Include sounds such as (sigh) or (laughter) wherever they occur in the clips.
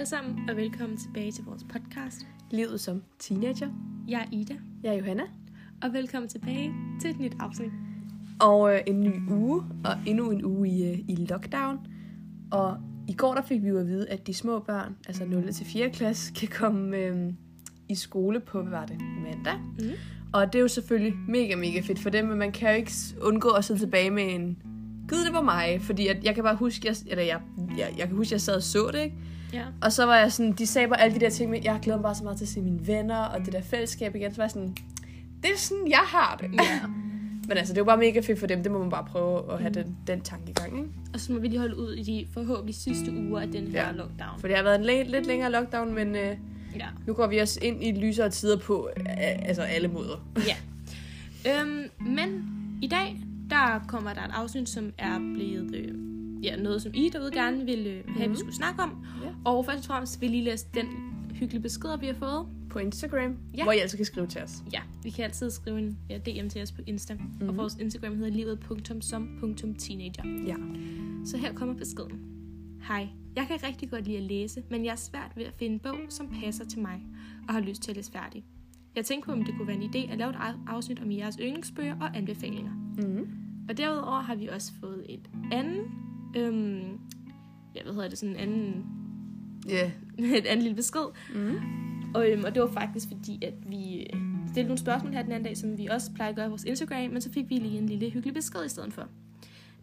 alle sammen, og velkommen tilbage til vores podcast. Livet som teenager. Jeg er Ida, Jeg er Johanna. og velkommen tilbage til et nyt afsnit. Og øh, en ny uge, og endnu en uge i, øh, i lockdown. Og i går der fik vi jo at vide, at de små børn, altså 0. til 4. klasse, kan komme øh, i skole på, hvad var det, mandag. Mm. Og det er jo selvfølgelig mega, mega fedt for dem, men man kan jo ikke undgå at sidde tilbage med en Gud, det var mig, fordi at jeg kan bare huske, jeg, eller jeg, jeg, jeg kan huske, jeg sad og så det, ikke? Ja. Og så var jeg sådan, de sagde bare alle de der ting med, jeg glæder mig bare så meget til at se mine venner, og det der fællesskab igen, så var jeg sådan, det er sådan, jeg har det. ja. (laughs) Men altså, det jo bare mega fedt for dem, det må man bare prøve at have den, den tanke i gang, ikke? Og så må vi lige holde ud i de forhåbentlig sidste uger af den her Ja. lockdown. For det har været en læ- lidt længere lockdown, men øh, Ja. nu går vi os ind i lysere tider på øh, altså alle måder. ja. Øhm, men i dag, der kommer der et afsnit, som er blevet øh, ja, noget, som I derude gerne vil øh, have, mm. vi Mhm. skulle snakke om. Ja. Og først og fremmest vil jeg lige læse den hyggelige besked, vi har fået. På Instagram, Ja. hvor I altså kan skrive til os. Ja, vi kan altid skrive en ja, DM til os på Insta. Mm. Og Mhm. vores Instagram hedder livet.som.teenager. Ja. Så her kommer beskeden. Hej, jeg kan rigtig godt lide at læse, men jeg er svært ved at finde en bog, som passer til mig, og har lyst til at læse færdig. Jeg tænkte på, om det kunne være en idé at lave et af- afsnit om jeres yndlingsbøger og anbefalinger. Mm-hmm. Og derudover har vi også fået et andet, øhm, jeg hvad hedder det, sådan en anden, Ja. (laughs) et andet lille besked. Mm. Og, øhm, og det var faktisk fordi, at vi øh, stillede nogle spørgsmål her den anden dag, som vi også plejer at gøre i vores Instagram, men så fik vi lige en lille hyggelig besked i stedet for.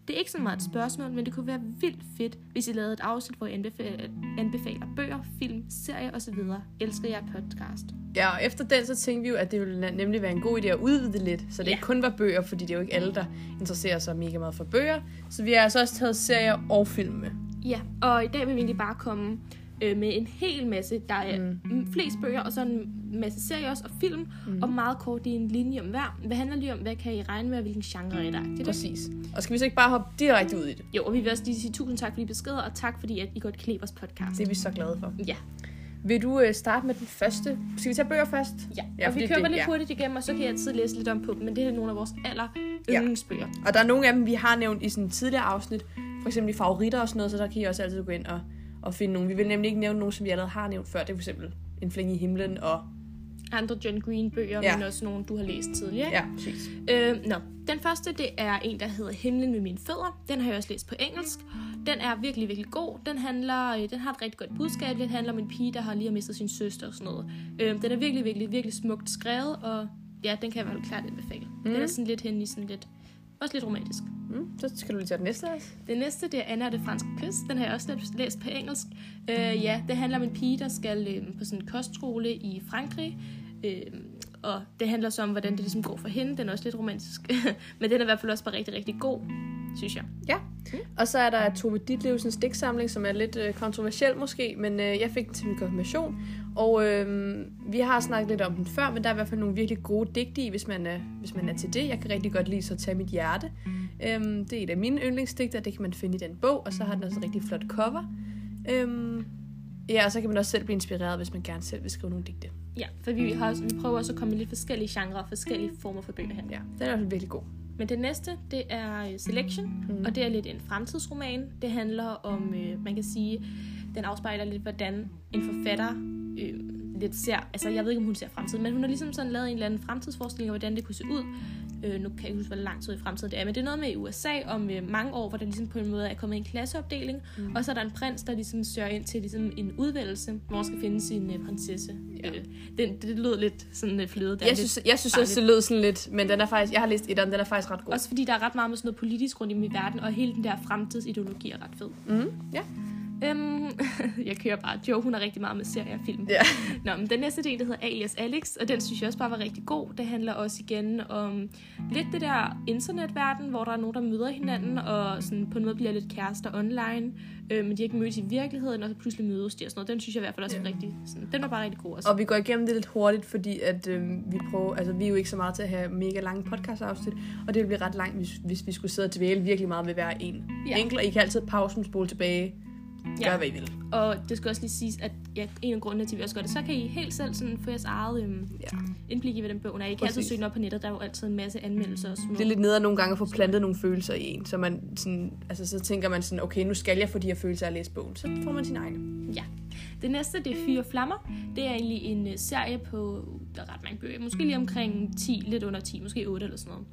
Det er ikke så meget et spørgsmål, men det kunne være vildt fedt, hvis I lavede et afsnit, hvor I anbefaler, anbefaler bøger, film, serier osv. Elsker jer podcast. Ja, og efter den, så tænkte vi jo, at det ville nemlig være en god idé at udvide det lidt, så det Ja. ikke kun var bøger, fordi det er jo ikke alle, der interesserer sig mega meget for bøger. Så vi har altså også taget serier og film med. Ja, og i dag vil vi egentlig bare komme øh, med en hel masse. Der er mm. flest bøger, og så en masse serier også, og film, mm. og meget kort i en linje om hver. Hvad handler det om? Hvad kan I regne med, og hvilken genre er der? Det er. Præcis. Og skal vi så ikke bare hoppe direkte ud i det? Jo, og vi vil også lige sige tusind tak for de beskeder, og tak fordi, at I godt kan lide vores podcast. Det er vi så glade for. Ja, Vil du øh, starte med den første? Skal vi tage bøger først? ja. Ja, ja og vi kører det- lidt ja. hurtigt igennem, og så kan jeg altid læse lidt om på dem, men det er nogle af vores aller Ja. yndlingsbøger. Og der er nogle af dem, vi har nævnt i sådan tidligere afsnit. For eksempel i favoritter og sådan noget, så der kan I også altid gå ind og, og finde nogle. Vi vil nemlig ikke nævne nogen, som vi allerede har nævnt før. Det er for eksempel En flænge i himlen og... Andre John Green-bøger, Ja. men også nogle, du har læst tidligere. Ja, præcis. Øh, nå, den første, det er en, der hedder Himlen ved mine fødder. Den har jeg også læst på engelsk. Den er virkelig, virkelig god. Den, handler, øh, den har et rigtig godt budskab. Den handler om en pige, der har lige har mistet sin søster og sådan noget. Øh, den er virkelig, virkelig, virkelig smukt skrevet, og ja, den kan jeg i hvert fald klart anbefale. Mm. Den er sådan lidt hen i sådan lidt, også lidt romantisk. Mm, så skal du lige tage den næste også. Den næste, det er Anna og det franske kys. Den har jeg også læst- på engelsk. Øh, ja, det handler om en pige, der skal øh, på sådan en kostskole i Frankrig. Øh, og det handler så om, hvordan det ligesom går for hende. Den er også lidt romantisk. (laughs) Men den er i hvert fald også bare rigtig, rigtig god, synes jeg. Ja. Og så er der Tove Ditlevsens digtsamling, som er lidt øh, kontroversiel måske, men øh, jeg fik den til min konfirmation. Og øh, vi har snakket lidt om den før, men der er i hvert fald nogle virkelig gode digte i, hvis man er, hvis man er til det. Jeg kan rigtig godt lide så tage mit hjerte. Øhm, det er et af mine yndlingsdigter, det kan man finde i den bog, og så har den også en rigtig flot cover. Øhm, ja, og så kan man også selv blive inspireret, hvis man gerne selv vil skrive nogle digte. Ja, for vi, har, også- vi prøver også at komme med lidt forskellige genrer og forskellige former for bøger her. Ja, den er i fald virkelig god. Men det næste, det er øh, Selection, mm. og det er lidt en fremtidsroman. Det handler om, øh, man kan sige, den afspejler lidt, hvordan en forfatter øh, lidt ser, altså jeg ved ikke, om hun ser fremtiden, men hun har ligesom sådan lavet en eller anden fremtidsforestilling af, hvordan det kunne se ud. Øh, nu kan jeg ikke huske, hvor lang tid i fremtiden det er, men det er noget med i USA om øh, mange år, hvor der ligesom på en måde er kommet en klasseopdeling, mm. og så er der en prins, der ligesom søger ind til ligesom en udvælgelse, hvor han skal finde sin øh, prinsesse. Ja. Øh, det, det lød lidt sådan lidt flyet. Jeg synes, jeg synes også, det lød sådan lidt, men den er faktisk, jeg har læst et den er faktisk ret god. Også fordi der er ret meget med sådan noget politisk rundt i verden, og hele den der fremtidsideologi er ret fed. Mm, ja. Øhm, (laughs) jeg kører bare. Joe, hun har rigtig meget med serier og film. Ja. Nå, men den næste del, der hedder Alias Alex, og den synes jeg også bare var rigtig god. Det handler også igen om lidt det der internetverden, hvor der er nogen, der møder hinanden, og sådan på en måde bliver lidt kærester online, øh, men de har ikke mødt i virkeligheden, og så pludselig mødes de og sådan noget. Den synes jeg i hvert fald også Ja. rigtig, sådan, den var bare rigtig god også. Og vi går igennem det lidt hurtigt, fordi at, øh, vi prøver, altså, vi er jo ikke så meget til at have mega lange podcast-afsnit, og det ville blive ret langt, hvis, hvis vi skulle sidde og dvæle virkelig meget ved hver en. Ja. Enkelt, og I kan altid pausen, spole tilbage, gør Ja. hvad I vil. Og det skal også lige siges, at ja, en af grundene til, at vi også gør det, så kan I helt selv sådan få jeres eget øhm, Ja. indblik i, hvad den bogen er. I kan altid Præcis. søge den op på nettet, der er jo altid en masse anmeldelser og små. Det er lidt nederen nogle gange at få plantet nogle følelser i en, så man sådan, altså så tænker man sådan, okay, nu skal jeg få de her følelser af at læse bogen, så får man sin egen. Ja. Det næste, det er Fyre Flammer. Det er egentlig en uh, serie på, der er ret mange bøger, måske lige omkring 10, lidt under 10, måske 8 eller sådan noget.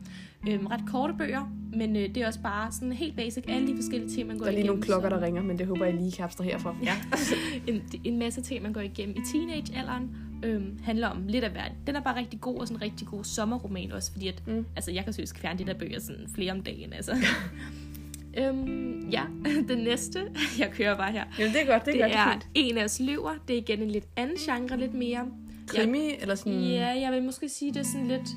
Øhm, ret korte bøger, men uh, det er også bare sådan helt basic, alle de forskellige ting, man går Der er lige igennem. nogle klokker, der ringer, men det håber jeg lige kan abstrahere herfra. Ja. (laughs) en, en masse ting, man går igennem i teenagealderen. Øhm, handler om lidt af hvert. Den er bare rigtig god, og sådan en rigtig god sommerroman også, fordi at, Mm. altså, jeg kan seriøst fjerne de der bøger sådan flere om dagen, altså. (laughs) øhm, ja, (laughs) den næste, (laughs) jeg kører bare her, Jamen, det er godt, det er det godt. Det er er fint. En af os løver. Det er igen en lidt anden genre, lidt mere. Krimi, eller sådan... Ja, jeg vil måske sige, det er sådan lidt...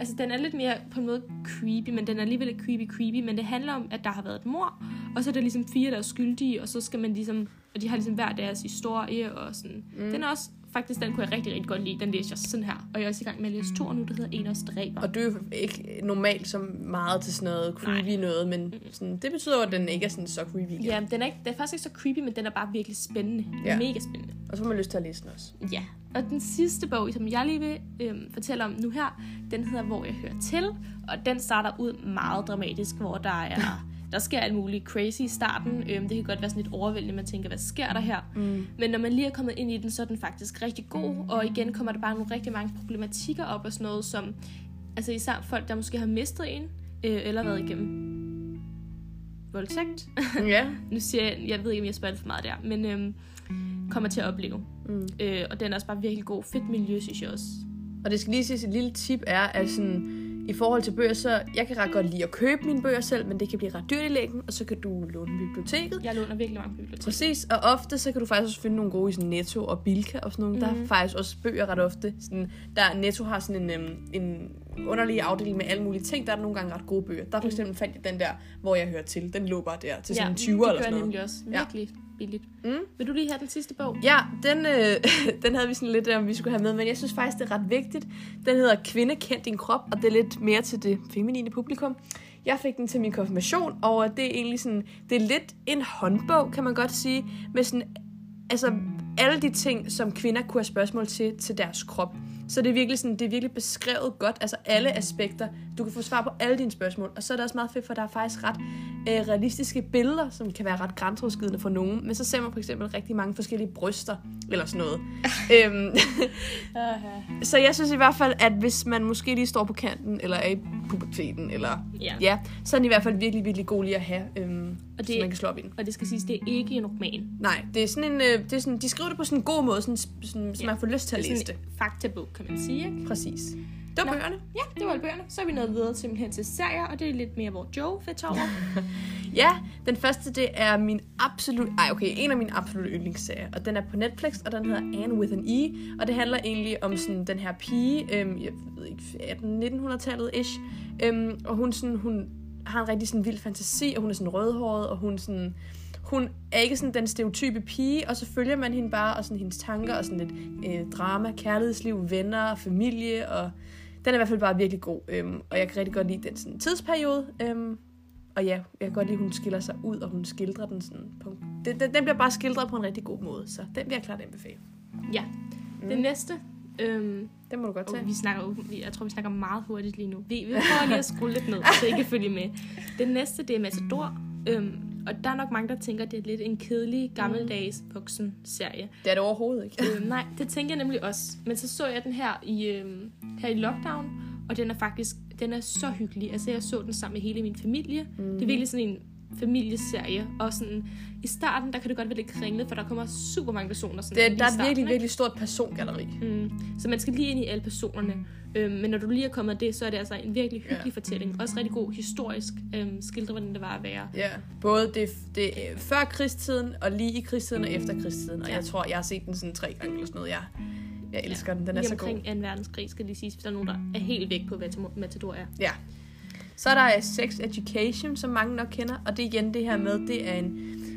Altså, den er lidt mere på en måde creepy, men den er alligevel ikke creepy creepy, men det handler om, at der har været et mor, og så er der ligesom fire, der er skyldige, og så skal man ligesom... Og de har ligesom hver deres historie, og sådan... Mm. Den er også... Faktisk, den kunne jeg rigtig, rigtig godt lide. Den læste jeg sådan her. Og jeg er også i gang med at læse to nu, der hedder En af os dræber. Og du er jo ikke normalt så meget til sådan noget creepy noget, men sådan, det betyder jo, at den ikke er sådan så creepy. igen. Ja, den er, ikke, den er faktisk ikke så creepy, men den er bare virkelig spændende. Ja. Mega spændende. Og så får man lyst til at læse den også. Ja, og den sidste bog, som jeg lige vil øhm, fortælle om nu her, den hedder Hvor jeg hører til, og den starter ud meget dramatisk, hvor der er (laughs) der sker alt muligt crazy i starten. Øhm, det kan godt være sådan lidt overvældende, man tænker, hvad sker der her? Mm. Men når man lige er kommet ind i den, så er den faktisk rigtig god, og igen kommer der bare nogle rigtig mange problematikker op og sådan noget, som altså især folk, der måske har mistet en, øh, eller været igennem voldtægt. ja. (laughs) nu siger jeg, jeg ved ikke, om jeg spørger for meget der, men øhm, kommer til at opleve. Mm. Øh, og den er også bare virkelig god. Fedt miljø, synes jeg også. Og det skal lige siges, et lille tip er, at sådan, i forhold til bøger, så jeg kan ret godt lide at købe mine bøger selv, men det kan blive ret dyrt i længden, og så kan du låne biblioteket. Jeg låner virkelig mange biblioteker. Præcis, og ofte så kan du faktisk også finde nogle gode i sådan Netto og Bilka og sådan nogle. Mm. Der er Mhm. faktisk også bøger ret ofte. Sådan, der Netto har sådan en, øhm, en underlig afdeling med alle mulige ting. Der er der nogle gange ret gode bøger. Der for eksempel fandt jeg den der, hvor jeg hører til. Den lå bare der til sådan 20 det eller gør sådan noget. nemlig også Ja. Billigt. Mm. Vil du lige have den sidste bog? Ja, den, øh, (laughs) den havde vi sådan lidt, om vi skulle have med, men jeg synes faktisk, det er ret vigtigt. Den hedder Kvinde kend din krop, og det er lidt mere til det feminine publikum. Jeg fik den til min konfirmation, og det er egentlig sådan, det er lidt en håndbog, kan man godt sige, med sådan, altså alle de ting, som kvinder kunne have spørgsmål til, til deres krop. Så det er virkelig sådan, det er virkelig beskrevet godt, altså alle aspekter. Du kan få svar på alle dine spørgsmål, og så er det også meget fedt, for der er faktisk ret øh, realistiske billeder, som kan være ret grænseoverskridende for nogen. Men så ser man for eksempel rigtig mange forskellige bryster, eller sådan noget. (laughs) øhm, Uh-huh. så jeg synes i hvert fald, at hvis man måske lige står på kanten, eller er i puberteten, eller Ja. ja, så er den i hvert fald virkelig, virkelig god lige at have, øhm, Og så det- man kan slå op i den. Og det skal siges, det er ikke en roman. Nej, det er sådan en, øh, det er sådan, de skriver det på sådan en god måde, sådan, sådan, så Ja. man får lyst til at Det er læse det. en faktabog, kan man sige. Ikke? Præcis. Det var Nå. bøgerne. Ja, det var alle bøgerne. Så er vi nået videre simpelthen til serier, og det er lidt mere, hvor Joe fedt over. (laughs) Ja, den første, det er min absolut... Ej, okay, en af mine absolutte yndlingsserier. Og den er på Netflix, og den hedder Anne with an E. Og det handler egentlig om sådan den her pige, øhm, jeg ved ikke, 1800-1900-tallet ish. Øhm, og hun, sådan, hun har en rigtig sådan vild fantasi, og hun er sådan rødhåret, og hun sådan... Hun er ikke sådan den stereotype pige, og så følger man hende bare, og sådan hendes tanker, og sådan lidt øh, drama, kærlighedsliv, venner, familie, og den er i hvert fald bare virkelig god. Øhm, og jeg kan rigtig godt lide den sådan, tidsperiode. Øhm, og ja, jeg kan godt lide, at hun skiller sig ud, og hun skildrer den sådan på... Den, den, den bliver bare skildret på en rigtig god måde, så den vil jeg klart anbefale. ja. Mm. Den næste, øhm, Den må du godt tage. vi snakker, jeg tror, vi snakker meget hurtigt lige nu. Vi, vi prøver lige at skrue lidt ned, så I kan følge med. Den næste, det er Matador. Øhm, og der er nok mange, der tænker, at det er lidt en kedelig, gammeldags voksen serie. Det er det overhovedet ikke. øhm, nej, det tænker jeg nemlig også. Men så så jeg den her i, øhm, her i lockdown, og den er faktisk den er så hyggelig. Altså, jeg så den sammen med hele min familie. Mm. Det er virkelig sådan en familieserie. Og sådan, i starten, der kan det godt være lidt kringlet, for der kommer super mange personer. Sådan, Det, der i er starten, virkelig, ikke? virkelig stort persongalleri. Mm. Så man skal lige ind i alle personerne. Øhm, men når du lige er kommet af det, så er det altså en virkelig hyggelig Ja. fortælling. Også rigtig god historisk øhm, skildre, hvordan det var at være. Ja, både det, det er før krigstiden, og lige i krigstiden og efter krigstiden. Og Ja. jeg tror, jeg har set den sådan tre gange eller sådan noget. Jeg, jeg elsker den, den er Lige så god. omkring 2. verdenskrig, skal lige sige, hvis der er nogen, der er helt væk på, hvad Matador er. Ja. Så er der Sex Education, som mange nok kender, og det er igen det her med, det er en,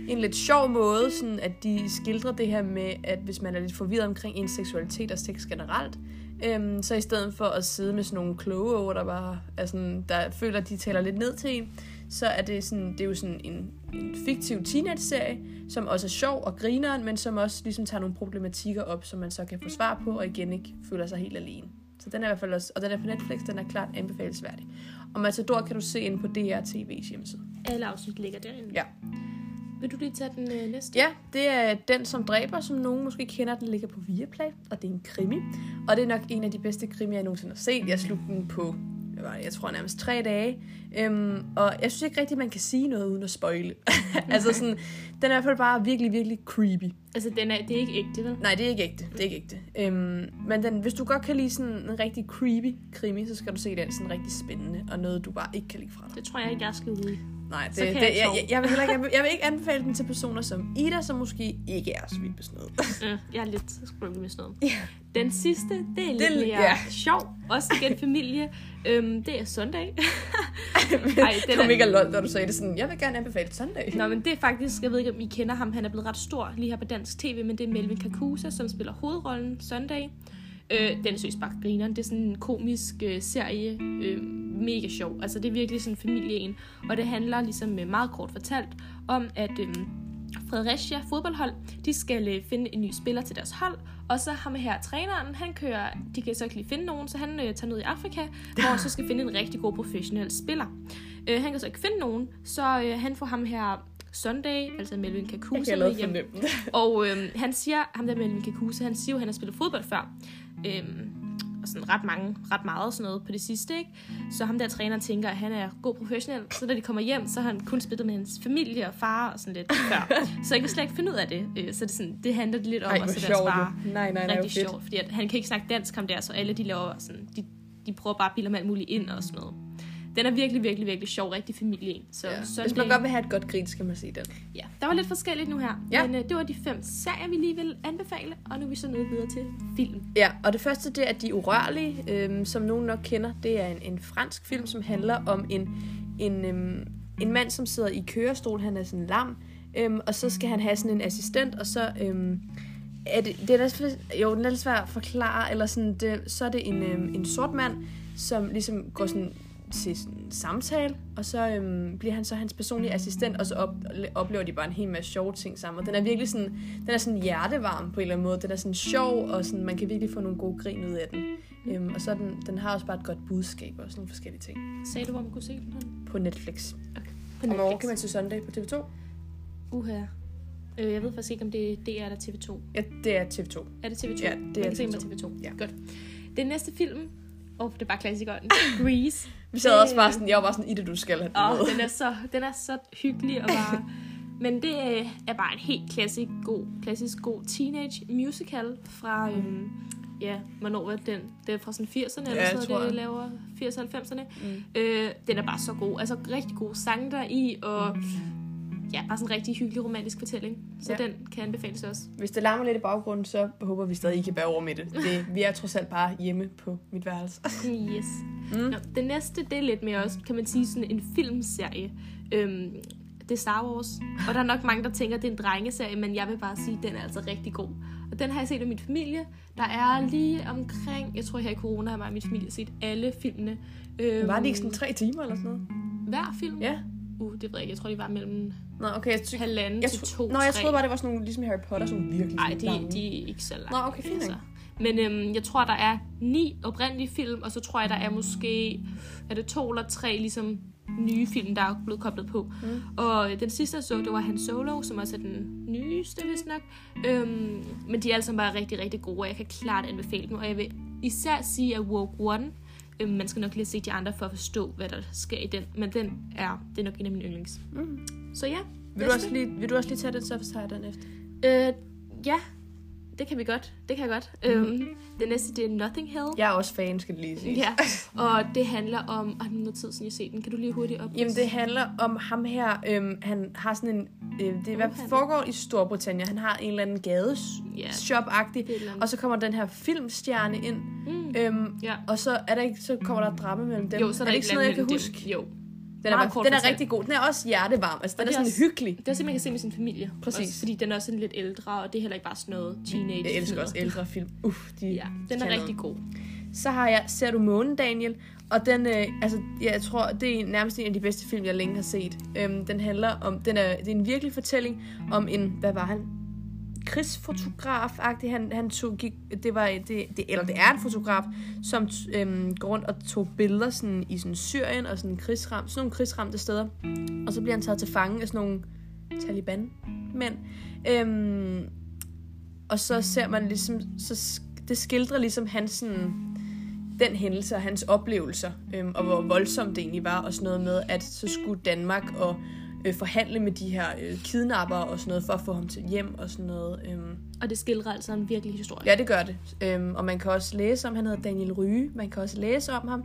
en lidt sjov måde, sådan at de skildrer det her med, at hvis man er lidt forvirret omkring ens seksualitet og sex generelt, øhm, så i stedet for at sidde med sådan nogle kloge over, der bare er sådan, der føler, at de taler lidt ned til en, så er det, sådan, det er jo sådan en, en fiktiv teenage-serie, som også er sjov og grineren, men som også ligesom tager nogle problematikker op, som man så kan få svar på, og igen ikke føler sig helt alene. Så den er i hvert fald også, og den er på Netflix, den er klart anbefalesværdig. Og Matador kan du se ind på DR TV's hjemmeside. Alle afsnit ligger derinde. Ja. Vil du lige tage den øh, næste? Ja, det er Den, som dræber, som nogen måske kender. Den ligger på Viaplay, og det er en krimi. Og det er nok en af de bedste krimier, jeg nogensinde har set. Jeg slugte den på, var det, jeg tror nærmest tre dage. Øhm, og jeg synes ikke rigtigt, man kan sige noget uden at spoile. (laughs) altså sådan, den er i hvert fald bare virkelig, virkelig creepy. Altså, den er, det er ikke ægte, vel? Nej, det er ikke ægte. Det er ikke ægte. Øhm, men den, hvis du godt kan lide sådan en rigtig creepy krimi, så skal du se den sådan rigtig spændende, og noget, du bare ikke kan lide fra den. Det tror jeg ikke, jeg skal ud i. Nej, det, Så det, kan jeg, jeg jeg, jeg, vil heller ikke, jeg, vil, jeg vil ikke (laughs) anbefale den til personer som Ida, som måske ikke er så vildt med sådan noget. Jeg er lidt skrøbelig med sådan noget. Ja. Den sidste, det er lidt Det- mere ja. sjov. Også igen familie. øhm, det er søndag. (laughs) Ej, den det var er- mega lol, da du sagde det sådan, jeg vil gerne anbefale Sunday. Nå, men det er faktisk, jeg ved ikke, om I kender ham. Han er blevet ret stor lige her på dansk tv, men det er Melvin Kakusa, som spiller hovedrollen Sunday. Øh, den synes bare grineren. Det er sådan en komisk øh, serie. Øh, mega sjov. Altså, det er virkelig sådan en familie Og det handler ligesom øh, meget kort fortalt om, at øh, Fredericia fodboldhold, de skal øh, finde en ny spiller til deres hold. Og så ham her, træneren, han kører, de kan så ikke lige finde nogen, så han øh, tager ned i Afrika, hvor han så skal finde en rigtig god professionel spiller. Øh, han kan så ikke finde nogen, så øh, han får ham her Sunday, altså Melvin Jeg Kakusa, kan med lade hjem. (laughs) Og øhm, han siger, ham der Melvin Kakusa, han siger jo, at han har spillet fodbold før. Øhm, og sådan ret, mange, ret meget og sådan noget på det sidste, ikke? Så ham der træner tænker, at han er god professionel. Så da de kommer hjem, så har han kun spillet med hans familie og far og sådan lidt før. (laughs) Så jeg kan slet ikke finde ud af det. Øh, så det, sådan, det handler lidt om Ej, at sætte deres far. Nej, nej, nej, rigtig sjovt. Fordi at han kan ikke snakke dansk ham der, så alle de laver sådan, de, de prøver bare at bilde ham alt muligt ind og sådan noget. Den er virkelig, virkelig, virkelig sjov, rigtig familie. Så Ja. Sunday- Hvis man godt vil have et godt grin, skal man se den. Ja, der var lidt forskelligt nu her. Ja. Men øh, det var de fem serier, vi lige vil anbefale. Og nu er vi så nået videre til film. Ja, og det første, det er De Urørlige, øhm, som nogen nok kender. Det er en, en fransk film, som handler om en, en, øhm, en mand, som sidder i kørestol. Han er sådan lam. Øhm, og så skal han have sådan en assistent, og så... Øhm, er det, det er lidt, jo, den er lidt svært at forklare, eller sådan, det, så er det en, øhm, en sort mand, som ligesom går sådan til sådan en samtale, og så øhm, bliver han så hans personlige assistent, og så op, oplever de bare en hel masse sjove ting sammen. Og den er virkelig sådan, den er sådan hjertevarm på en eller anden måde. Den er sådan sjov, og sådan, man kan virkelig få nogle gode grin ud af den. Øhm, og så den, den har også bare et godt budskab og sådan nogle forskellige ting. Sagde du, hvor man kunne se den? hen? På Netflix. På Og hvor Netflix. kan man se Sunday på TV2? Uha. Øh, jeg ved faktisk ikke, om det er DR eller TV2. Ja, det er TV2. Er det TV2? Ja, det man er kan se den TV2. på TV2. Ja. Godt. Den næste film, åh, oh, det er bare klassikeren. Grease. Vi sad også bare sådan, jeg var bare sådan, i det, du skal have den Åh, med. den er så, den er så hyggelig og bare... Men det øh, er bare en helt klassisk god, klassisk god teenage musical fra, øhm, ja, hvornår var den? Den er fra sådan 80'erne eller jeg sådan det laver 80'erne, 90'erne. Mm. Øh, den er bare så god. Altså rigtig gode sange der i, og ja, bare sådan en rigtig hyggelig romantisk fortælling. Så Ja. den kan anbefales også. Hvis det larmer lidt i baggrunden, så håber vi stadig, I kan bære over med det. (laughs) det. Vi er trods alt bare hjemme på mit værelse. (laughs) Yes. Mm. Nå, den næste, det er lidt mere også, kan man sige, sådan en filmserie. Øhm, det er Star Wars. Og der er nok mange, der tænker, at det er en drengeserie, men jeg vil bare sige, at den er altså rigtig god. Og den har jeg set med min familie. Der er lige omkring, jeg tror her i corona har mig og min familie set alle filmene. Øhm, Var det ikke sådan tre timer eller sådan noget? Hver film? Ja. Uh, det ved jeg ikke. Jeg tror, de var mellem Nå, okay. Jeg, ty- halvanden jeg, til to, Nå, jeg troede bare, det var sådan nogle, ligesom Harry Potter, sådan virkelig Nej, de, lange. de er ikke så langt. Nå, okay, fint nok. Men øhm, jeg tror, der er ni oprindelige film, og så tror jeg, der er måske er det to eller tre ligesom, nye film, der er blevet koblet på. Mm. Og øh, den sidste, jeg så, det var Han Solo, som også er den nyeste, hvis nok. Øhm, men de er alle sammen bare rigtig, rigtig gode, og jeg kan klart anbefale dem. Og jeg vil især sige, at Woke One, øhm, man skal nok lige se de andre for at forstå, hvad der sker i den. Men den er, det er nok en af mine yndlings. Mm. Så ja. Vil, du også lige, vil du også lige tage den, tager jeg den efter? Øh, ja, det kan vi godt. Det kan jeg godt. Øhm, det næste, det er Nothing Hill. Jeg er også fan, skal det lige sige. Ja, (laughs) og det handler om... Og nu er noget tid siden, jeg set den. Kan du lige hurtigt op? Jamen, det handler om ham her. Øhm, han har sådan en... Øh, det er, hvad han- foregår i Storbritannien. Han har en eller anden gadeshop-agtig. Er andet. Og så kommer den her filmstjerne ind. Mm. Øhm, Ja. og så er der ikke, så kommer der drama mellem dem. Jo, så er der det ikke ikke sådan noget, jeg kan mellem huske? Dem. Jo. Den er, kort den er rigtig god. Den er også hjertevarm. Altså, den Og er det er sådan også- hyggelig. Det er også, man kan se med sin familie. Præcis. Også, fordi den er også sådan lidt ældre, og det er heller ikke bare sådan noget teenage. Jeg elsker også ældre film. Uff, de Ja, den er rigtig god. Så har jeg Ser du månen, Daniel? Og den, øh, altså, jeg tror, det er nærmest en af de bedste film, jeg længe har set. Øhm, den handler om, den er, det er en virkelig fortælling om en, hvad var han? Krigsfotograf-agtig. Han, han tog, gik, det var, det, det, eller det er en fotograf, som øhm, går rundt og tog billeder sådan, i sådan Syrien og sådan krigsram, sådan nogle krigsramte steder. Og så bliver han taget til fange af sådan nogle Taliban-mænd. Øhm, og så ser man ligesom, så det skildrer ligesom hans sådan, den hændelse og hans oplevelser, øhm, og hvor voldsomt det egentlig var, og sådan noget med, at så skulle Danmark og øh, forhandle med de her øh, kidnapper og sådan noget, for at få ham til hjem og sådan noget. Øhm. Og det skildrer altså en virkelig historie. Ja, det gør det. Øhm, og man kan også læse om, han hedder Daniel Ryge, man kan også læse om ham,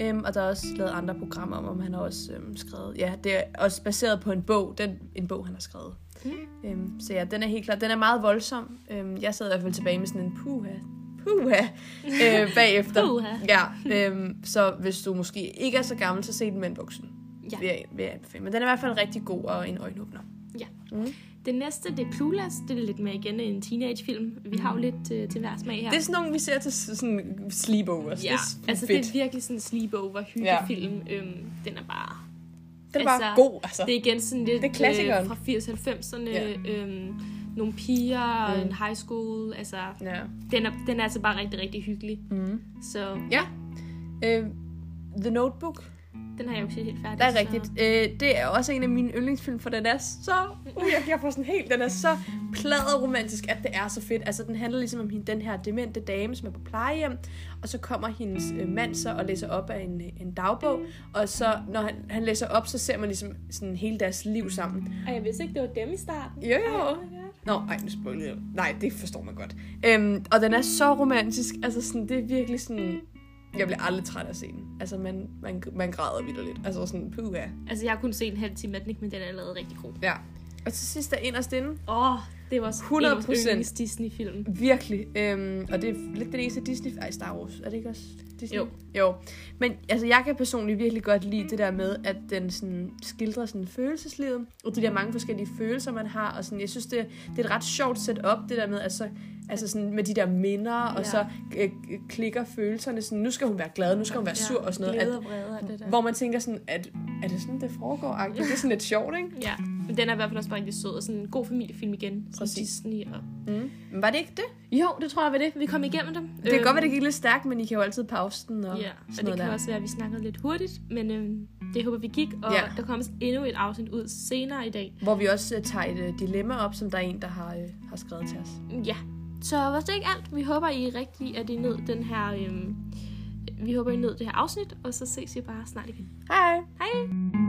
øhm, og der er også lavet andre programmer om, om han har også øhm, skrevet. Ja, det er også baseret på en bog, den, en bog, han har skrevet. Mm. Øhm, så ja, den er helt klart, den er meget voldsom. Øhm, jeg sad i hvert fald tilbage med sådan en puha, puha, øh, bagefter. (laughs) Puha. Ja, øhm, så hvis du måske ikke er så gammel, så se den med en voksen. Ja. Vil, jeg, vil jeg anbefale. Men den er i hvert fald rigtig god og en øjenåbner. Ja. Mm. Det næste, det er Clueless. Det er lidt mere igen en teenagefilm. Vi har jo lidt øh, til hver smag her. Det er sådan nogle, vi ser til sådan sleepovers. ja, det er altså fedt. det er virkelig sådan en sleepover hyggefilm. Ja. Øhm, den er bare... den er bare altså, god, altså. Det er igen sådan lidt Det er øh, fra 80-90'erne. Ja. Øhm, nogle piger, mm. en high school. Altså, Ja. den er, den er altså bare rigtig, rigtig hyggelig. Mm. Så Ja. Øh, The Notebook. Den har jeg jo set helt færdig. Det er så- rigtigt. Øh, det er også en af mine yndlingsfilm, for den er så... Uh, jeg, jeg får sådan helt... Den er så pladet romantisk, at det er så fedt. Altså, den handler ligesom om hende, den her demente dame, som er på plejehjem. Og så kommer hendes øh, mand så og læser op af en, en dagbog. Og så, når han, han læser op, så ser man ligesom sådan hele deres liv sammen. Og jeg vidste ikke, det var dem i starten. Jo, jo. Ej. Nå, ej, nu spoiler jeg. Nej, det forstår man godt. Øhm, og den er så romantisk. Altså, sådan, det er virkelig sådan... Jeg bliver aldrig træt af at se den. Altså, man, man, man græder vildt lidt. Altså, sådan, puha. Altså, jeg har kun set en halv time af den, ikke, men den er lavet rigtig god. Ja. Og til sidst er inderst inde. Åh, oh, det var også 100%. en Disney-film. Virkelig. Øhm, og det er lidt den eneste Disney... Ej, Star Wars. Er det ikke også Disney? Jo. Jo. Men altså, jeg kan personligt virkelig godt lide det der med, at den sådan, skildrer sådan følelseslivet, og de der mange forskellige følelser, man har. Og sådan, jeg synes, det, det er et ret sjovt setup, det der med, altså, altså sådan, med de der minder, ja. og Ja. så øh, klikker følelserne. Sådan, nu skal hun være glad, nu skal hun være sur og sådan noget. Glæde og vrede og det der. hvor man tænker sådan, at er det sådan, det foregår? -agtigt? Det er sådan lidt sjovt, ikke? Ja, men den er i hvert fald også bare rigtig sød, og sådan en god familiefilm igen, Præcis. Disney. Og... Mm. Men var det ikke det? Jo, det tror jeg var det. Vi kom igennem dem. Det kan godt være, det gik lidt stærkt, men I kan jo altid pause den og Ja, og det kan der. også være, at vi snakkede lidt hurtigt, men øhm, det håber vi gik, og Ja. der kommer endnu et afsnit ud senere i dag. Hvor vi også uh, tager et uh, dilemma op, som der er en, der har, uh, har skrevet til os. Ja, så var det ikke alt. Vi håber, I er rigtig, at I nød den her... Øhm, vi håber, I nød det her afsnit, og så ses vi bare snart igen. Hej! Hej!